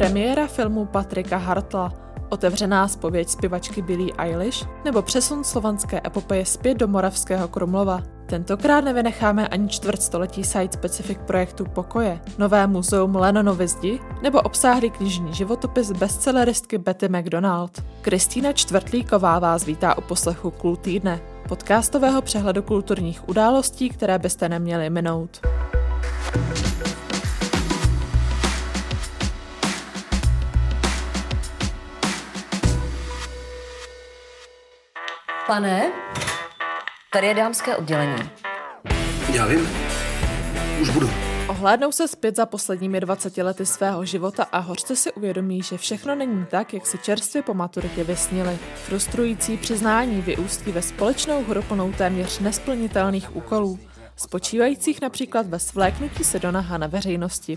Premiéra filmu Patrika Hartla, otevřená zpověď zpěvačky Billie Eilish nebo přesun slovanské epopeje zpět do Moravského Krumlova. Tentokrát nevynecháme ani čtvrtstoletí site-specific projektu Pokoje, nové muzeum Lennonovy zdi nebo obsáhlý knižní životopis bestselleristky Betty McDonald. Kristýna Čtvrtlíková vás vítá u poslechu Kul týdne, podcastového přehledu kulturních událostí, které byste neměli minout. Pane, tady je dámské oddělení. Já vím. Už budu. Ohlédnou se zpět za posledními 20 lety svého života a hořce si uvědomí, že všechno není tak, jak si čerstvě po maturitě vysnili. Frustrující přiznání vyústí ve společnou hru plnou téměř nesplnitelných úkolů, spočívajících například ve svléknutí se do naha na veřejnosti.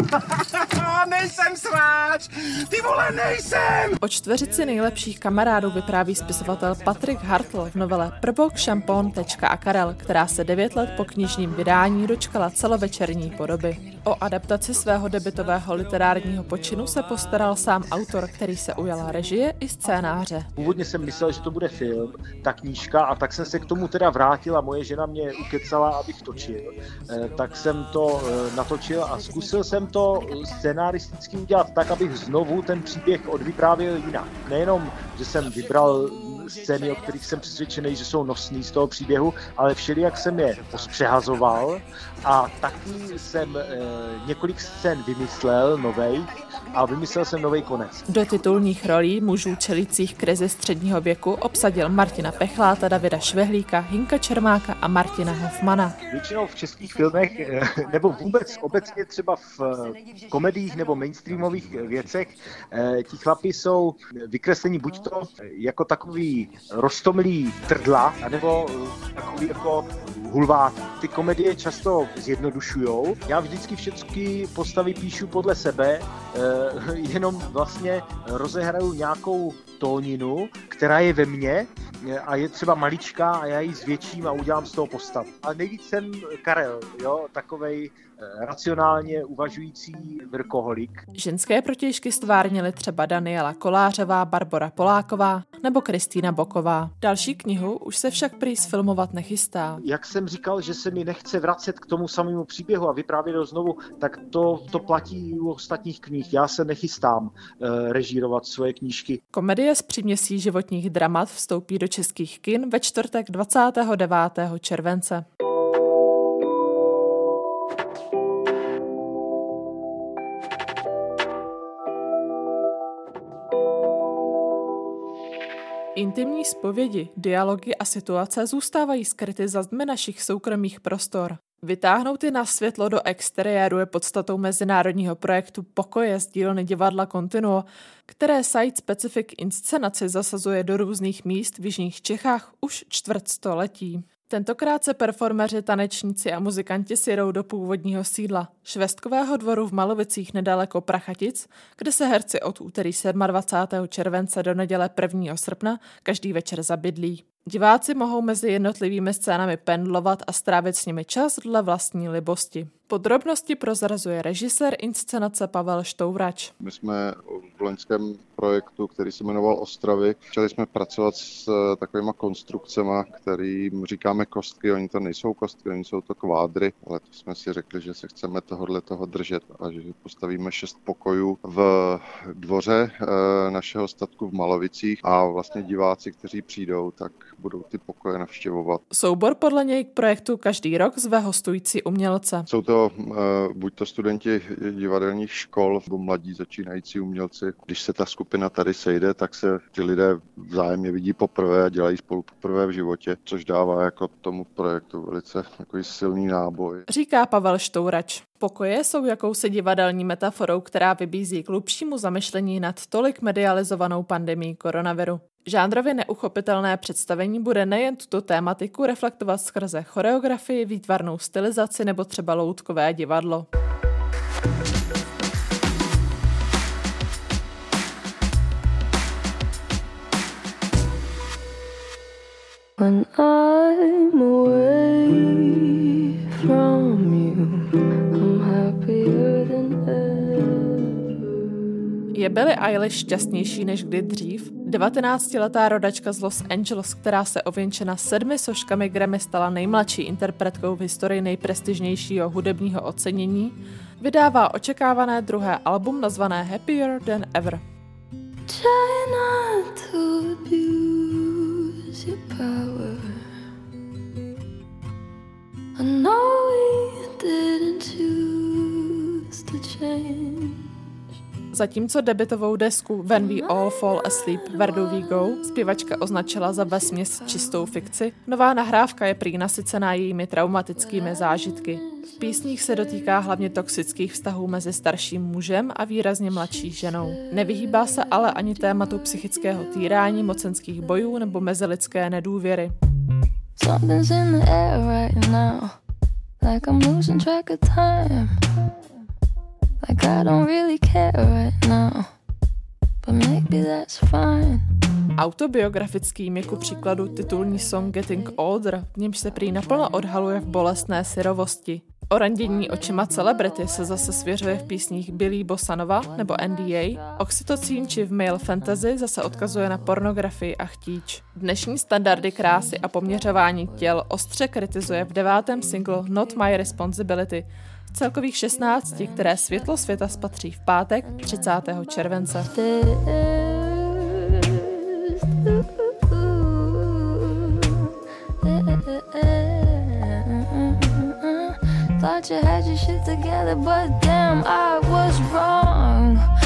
nejsem sráč! Ty vole, nejsem! O čtveřici nejlepších kamarádů vypráví spisovatel Patrick Hartl v novele Probok, šampon, tečka a karel, která se devět let po knižním vydání dočkala celovečerní podoby. O adaptaci svého debitového literárního počinu se postaral sám autor, který se ujal režie i scénáře. Původně jsem myslel, že to bude film, ta knížka, a tak jsem se k tomu teda vrátil a moje žena mě ukecala, abych točil. Eh, tak jsem to eh, natočil a zkusil jsem to scenaristicky udělat tak, abych znovu ten příběh odvyprávěl jinak. Nejenom, že jsem vybral scény, o kterých jsem přesvědčený, že jsou nosný z toho příběhu, ale všelijak jsem je pospřehazoval a taky jsem e, několik scén vymyslel, novej, a vymyslel jsem nový konec. Do titulních rolí mužů čelících krizi středního věku obsadil Martina Pechláta, Davida Švehlíka, Hinka Čermáka a Martina Hoffmana. Většinou v českých filmech, eh, nebo vůbec obecně třeba v eh, komediích nebo mainstreamových věcech, ti chlapi jsou vykreslení buď to jako takový roztomilý trdla, anebo takový jako hulvát. Ty komedie často zjednodušujou. Já vždycky všechny postavy píšu podle sebe, eh, jenom vlastně rozehraju nějakou tóninu, která je ve mně eh, a je třeba maličká a já ji zvětším a udělám z toho postav. A nejvíc jsem Karel, jo, takovej racionálně uvažující vrkoholik. Ženské protěžky stvárnily třeba Daniela Kolářová, Barbara Poláková nebo Kristýna Boková. Další knihu už se však prý sfilmovat nechystá. Jak jsem říkal, že se mi nechce vracet k tomu samému příběhu a vyprávět ho znovu, tak to, to platí i u ostatních knih. Já se nechystám uh, režírovat svoje knížky. Komedie z příměsí životních dramat vstoupí do českých kin ve čtvrtek 29. července. Intimní zpovědi, dialogy a situace zůstávají skryty za zdmi našich soukromých prostor. Vytáhnout je na světlo do exteriéru je podstatou mezinárodního projektu Pokoje z dílny divadla Continuo, které site Specific inscenaci zasazuje do různých míst v jižních Čechách už čtvrt století. Tentokrát se performeři, tanečníci a muzikanti sjedou do původního sídla, Švestkového dvoru v Malovicích nedaleko Prachatic, kde se herci od úterý 27. července do neděle 1. srpna každý večer zabydlí. Diváci mohou mezi jednotlivými scénami pendlovat a strávit s nimi čas dle vlastní libosti. Podrobnosti prozrazuje režisér inscenace Pavel Štourač. My jsme v loňském projektu, který se jmenoval Ostravy, chtěli jsme pracovat s eh, takovýma konstrukcemi, kterým říkáme kostky. Oni to nejsou kostky, oni jsou to kvádry, ale to jsme si řekli, že se chceme tohohle toho držet a že postavíme šest pokojů v dvoře eh, našeho statku v Malovicích a vlastně diváci, kteří přijdou, tak budou ty pokoje navštěvovat. Soubor podle něj k projektu každý rok zve hostující umělce. Jsou to uh, buď to studenti divadelních škol nebo mladí začínající umělci. Když se ta skupina tady sejde, tak se ty lidé vzájemně vidí poprvé a dělají spolu poprvé v životě, což dává jako tomu projektu velice takový silný náboj. Říká Pavel Štourač. Pokoje jsou jakousi divadelní metaforou, která vybízí k hlubšímu zamyšlení nad tolik medializovanou pandemí koronaviru. Žánrově neuchopitelné představení bude nejen tuto tématiku reflektovat skrze choreografii, výtvarnou stylizaci nebo třeba loutkové divadlo. When I'm away Billie Eilish šťastnější než kdy dřív? 19-letá rodačka z Los Angeles, která se ověnčena sedmi soškami Grammy stala nejmladší interpretkou v historii nejprestižnějšího hudebního ocenění, vydává očekávané druhé album nazvané Happier Than Ever. Try Zatímco debitovou desku When We All Fall Asleep Where Do We Go zpěvačka označila za vesměs čistou fikci, nová nahrávka je prý nasycená jejími traumatickými zážitky. V písních se dotýká hlavně toxických vztahů mezi starším mužem a výrazně mladší ženou. Nevyhýbá se ale ani tématu psychického týrání, mocenských bojů nebo mezilidské nedůvěry. Something's in the air right now, like I'm losing track of time. Like I don't really care right now, but maybe that's fine. Autobiografickým je ku příkladu titulní song Getting Older, v němž se prý naplno odhaluje v bolestné syrovosti. O randění očima celebrity se zase svěřuje v písních Billy Bossanova nebo NDA, oxytocín či v male fantasy zase odkazuje na pornografii a chtíč. Dnešní standardy krásy a poměřování těl ostře kritizuje v devátém singlu Not My Responsibility, celkových 16, které světlo světa spatří v pátek 30. července. Thought you had your shit together, but damn, I was wrong.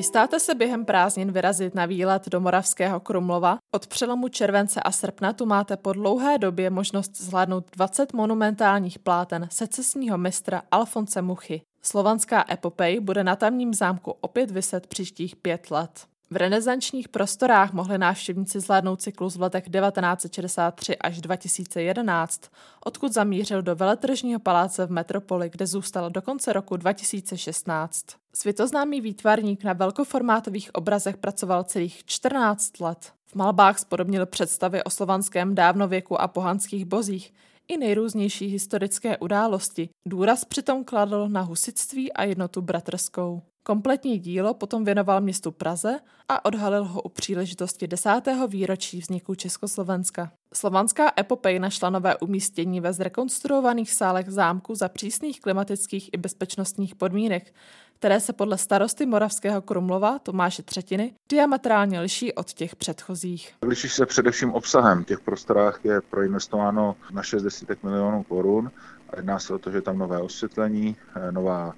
Chystáte se během prázdnin vyrazit na výlet do Moravského Krumlova? Od přelomu července a srpna tu máte po dlouhé době možnost zvládnout 20 monumentálních pláten secesního mistra Alfonse Muchy. Slovanská epopej bude na tamním zámku opět vyset příštích pět let. V renesančních prostorách mohli návštěvníci zvládnout cyklus v letech 1963 až 2011, odkud zamířil do veletržního paláce v metropoli, kde zůstal do konce roku 2016. Světoznámý výtvarník na velkoformátových obrazech pracoval celých 14 let. V malbách spodobnil představy o slovanském dávnověku a pohanských bozích, i nejrůznější historické události. Důraz přitom kladl na husitství a jednotu bratrskou. Kompletní dílo potom věnoval městu Praze a odhalil ho u příležitosti desátého výročí vzniku Československa. Slovanská epopej našla nové umístění ve zrekonstruovaných sálech zámku za přísných klimatických i bezpečnostních podmínek, které se podle starosty Moravského Krumlova Tomáše Třetiny diametrálně liší od těch předchozích. Liší se především obsahem. Těch prostorách je proinvestováno na 60 milionů korun. Jedná se o to, že tam nové osvětlení, nová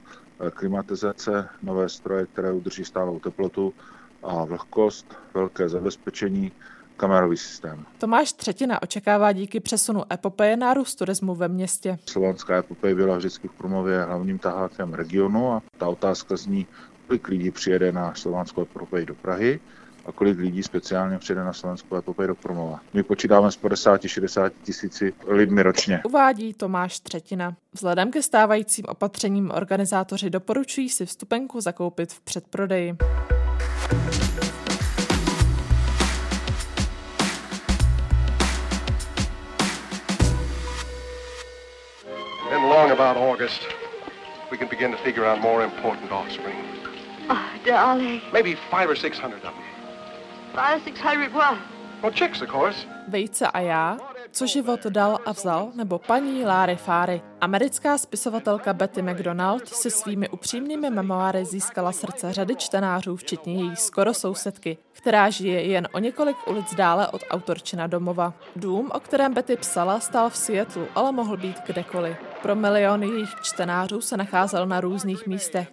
klimatizace, nové stroje, které udrží stálou teplotu a vlhkost, velké zabezpečení, kamerový systém. Tomáš Třetina očekává díky přesunu epopeje nárůst turismu ve městě. Slovanská epopeje byla vždycky v Krumově hlavním tahákem regionu a ta otázka zní, kolik lidí přijede na slovanskou epopeji do Prahy a kolik lidí speciálně přijde na Slovenskou epopej do Krumova. My počítáme s 50-60 tisíci lidmi ročně. Uvádí Tomáš Třetina. Vzhledem ke stávajícím opatřením organizátoři doporučují si vstupenku zakoupit v předprodeji. About August, we can begin to figure out more important offspring. Oh, darling. Maybe five or six hundred of them. Five, six hundred what? Well, chicks, of course. Vejce a já, co život dal a vzal, nebo paní Láry Fáry. Americká spisovatelka Betty McDonald si svými upřímnými memoáry získala srdce řady čtenářů, včetně její skoro sousedky, která žije jen o několik ulic dále od autorčina domova. Dům, o kterém Betty psala, stál v Seattle, ale mohl být kdekoliv. Pro miliony jejich čtenářů se nacházel na různých místech.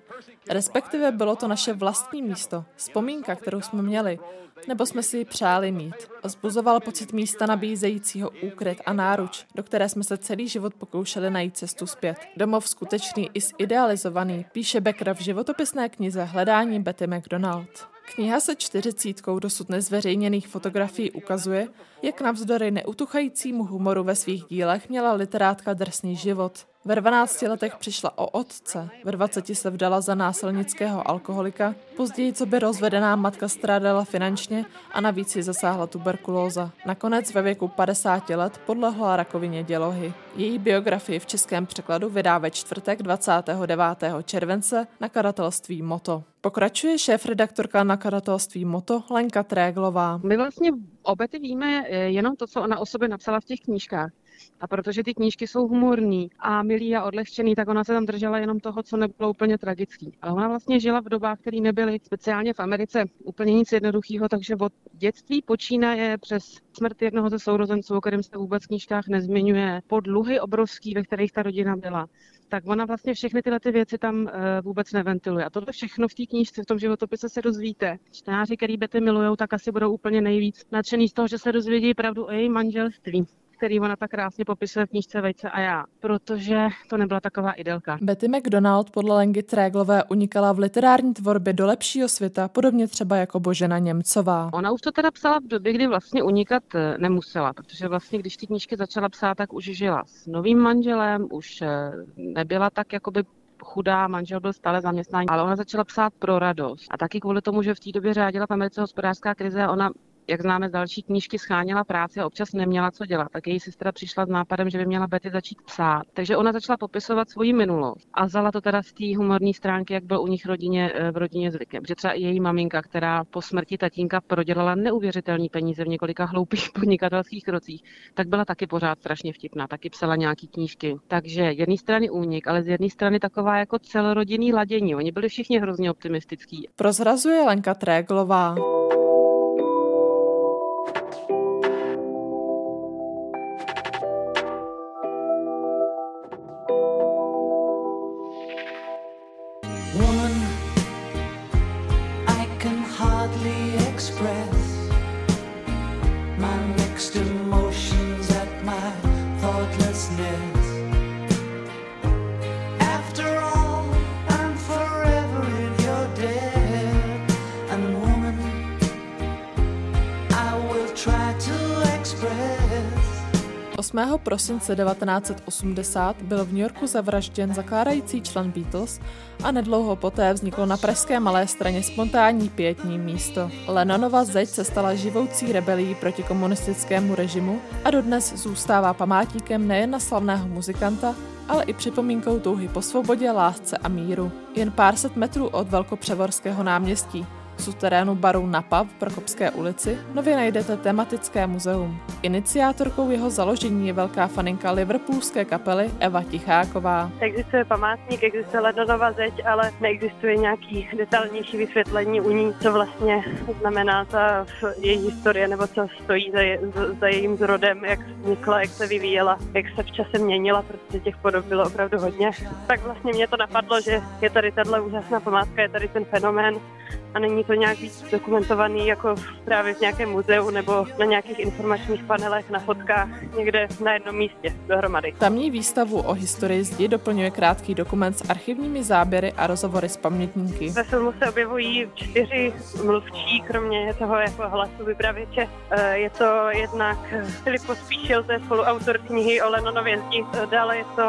Respektive bylo to naše vlastní místo, vzpomínka, kterou jsme měli, nebo jsme si ji přáli mít. Zbuzoval pocit místa nabízejícího úkryt a náruč, do které jsme se celý život pokoušeli najít cestu zpět. Domov skutečný i zidealizovaný, píše Becker v životopisné knize Hledání Betty McDonald. Kniha se čtyřicítkou dosud nezveřejněných fotografií ukazuje, jak navzdory neutuchajícímu humoru ve svých dílech měla literátka drsný život. Ve 12 letech přišla o otce, ve 20 se vdala za násilnického alkoholika, později co by rozvedená matka strádala finančně a navíc si zasáhla tuberkulóza. Nakonec ve věku 50 let podlehla rakovině dělohy. Její biografii v českém překladu vydá ve čtvrtek 29. července nakladatelství Moto. Pokračuje šéf-redaktorka nakladatelství Moto Lenka Tréglová. My vlastně obety víme eh, jenom to, co ona o sobě napsala v těch knížkách. A protože ty knížky jsou humorní a milý a odlehčený, tak ona se tam držela jenom toho, co nebylo úplně tragický. Ale ona vlastně žila v dobách, které nebyly speciálně v Americe úplně nic jednoduchého, takže od dětství počínaje přes smrt jednoho ze sourozenců, o kterém se vůbec v knížkách nezmiňuje, po dluhy obrovský, ve kterých ta rodina byla, tak ona vlastně všechny tyhle ty věci tam uh, vůbec neventiluje. A tohle všechno v té knížce, v tom životopise se dozvíte. Čtenáři, který Betty milujou, tak asi budou úplně nejvíc nadšený z toho, že se dozvědí pravdu o jejím manželství který ona tak krásně popisuje v knížce Vejce a já, protože to nebyla taková idelka. Betty McDonald podle Lengy Tréglové unikala v literární tvorbě do lepšího světa, podobně třeba jako Božena Němcová. Ona už to teda psala v době, kdy vlastně unikat eh, nemusela, protože vlastně, když ty knížky začala psát, tak už žila s novým manželem, už eh, nebyla tak jakoby chudá, manžel byl stále zaměstnání, ale ona začala psát pro radost. A taky kvůli tomu, že v té době řádila v Americe hospodářská krize, ona jak známe z další knížky, scháněla práci a občas neměla co dělat. Tak její sestra přišla s nápadem, že by měla Betty začít psát. Takže ona začala popisovat svoji minulost a vzala to teda z té humorní stránky, jak byl u nich rodině, eh, v rodině zvykem. Že třeba i její maminka, která po smrti tatínka prodělala neuvěřitelné peníze v několika hloupých podnikatelských krocích, tak byla taky pořád strašně vtipná, taky psala nějaký knížky. Takže jedné strany únik, ale z jedné strany taková jako celorodinný ladění. Oni byli všichni hrozně optimistický. Prozrazuje Lenka Tréglová. Prosince 1980 byl v New Yorku zavražděn zakládající člen Beatles a nedlouho poté vzniklo na pražské Malé straně spontánní pětní místo. Lennonova zeď se stala živoucí rebelí proti komunistickému režimu a dodnes zůstává památníkem nejen na slavného muzikanta, ale i připomínkou touhy po svobodě, lásce a míru. Jen pár set metrů od Velkopřevorského náměstí suterénu baru Napa v Prokopské ulici nově najdete tematické muzeum. Iniciátorkou jeho založení je velká faninka liverpoolské kapely Eva Ticháková. Existuje památník, existuje ledonova zeď, ale neexistuje nějaký detailnější vysvětlení u ní, co vlastně znamená ta její historie, nebo co stojí za, je, za jejím zrodem, jak vznikla, jak se vyvíjela, jak se v čase měnila, protože těch podob bylo opravdu hodně. Tak vlastně mě to napadlo, že je tady tahle úžasná památka, je tady ten fenomén a není to nějak víc dokumentovaný jako právě v nějakém muzeu nebo na nějakých informačních panelech, na fotkách někde na jednom místě dohromady. Tamní výstavu o historii zdi doplňuje krátký dokument s archivními záběry a rozhovory s pamětníky. Ve filmu se objevují čtyři mluvčí, kromě toho jako hlasu vypravěče. Eh, je to jednak Filip Pospíšil, to je spoluautor knihy o Lenonově zdi. Eh, dále je to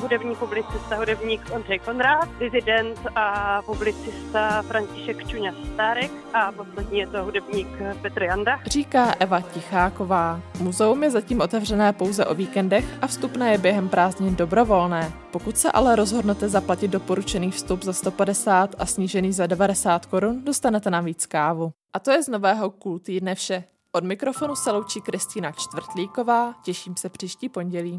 hudební publicista, hudebník Ondřej Konrád, dizident a publicista František Čuňa Stárek a poslední je to hudebník Petr Janda. Říká Eva Ticháková. Muzeum je zatím otevřené pouze o víkendech a vstupné je během prázdnin dobrovolné. Pokud se ale rozhodnete zaplatit doporučený vstup za 150 a snížený za 90 korun, dostanete navíc kávu. A to je z nového Cool týdne vše. Od mikrofonu se loučí Kristýna Čtvrtlíková, těším se příští pondělí.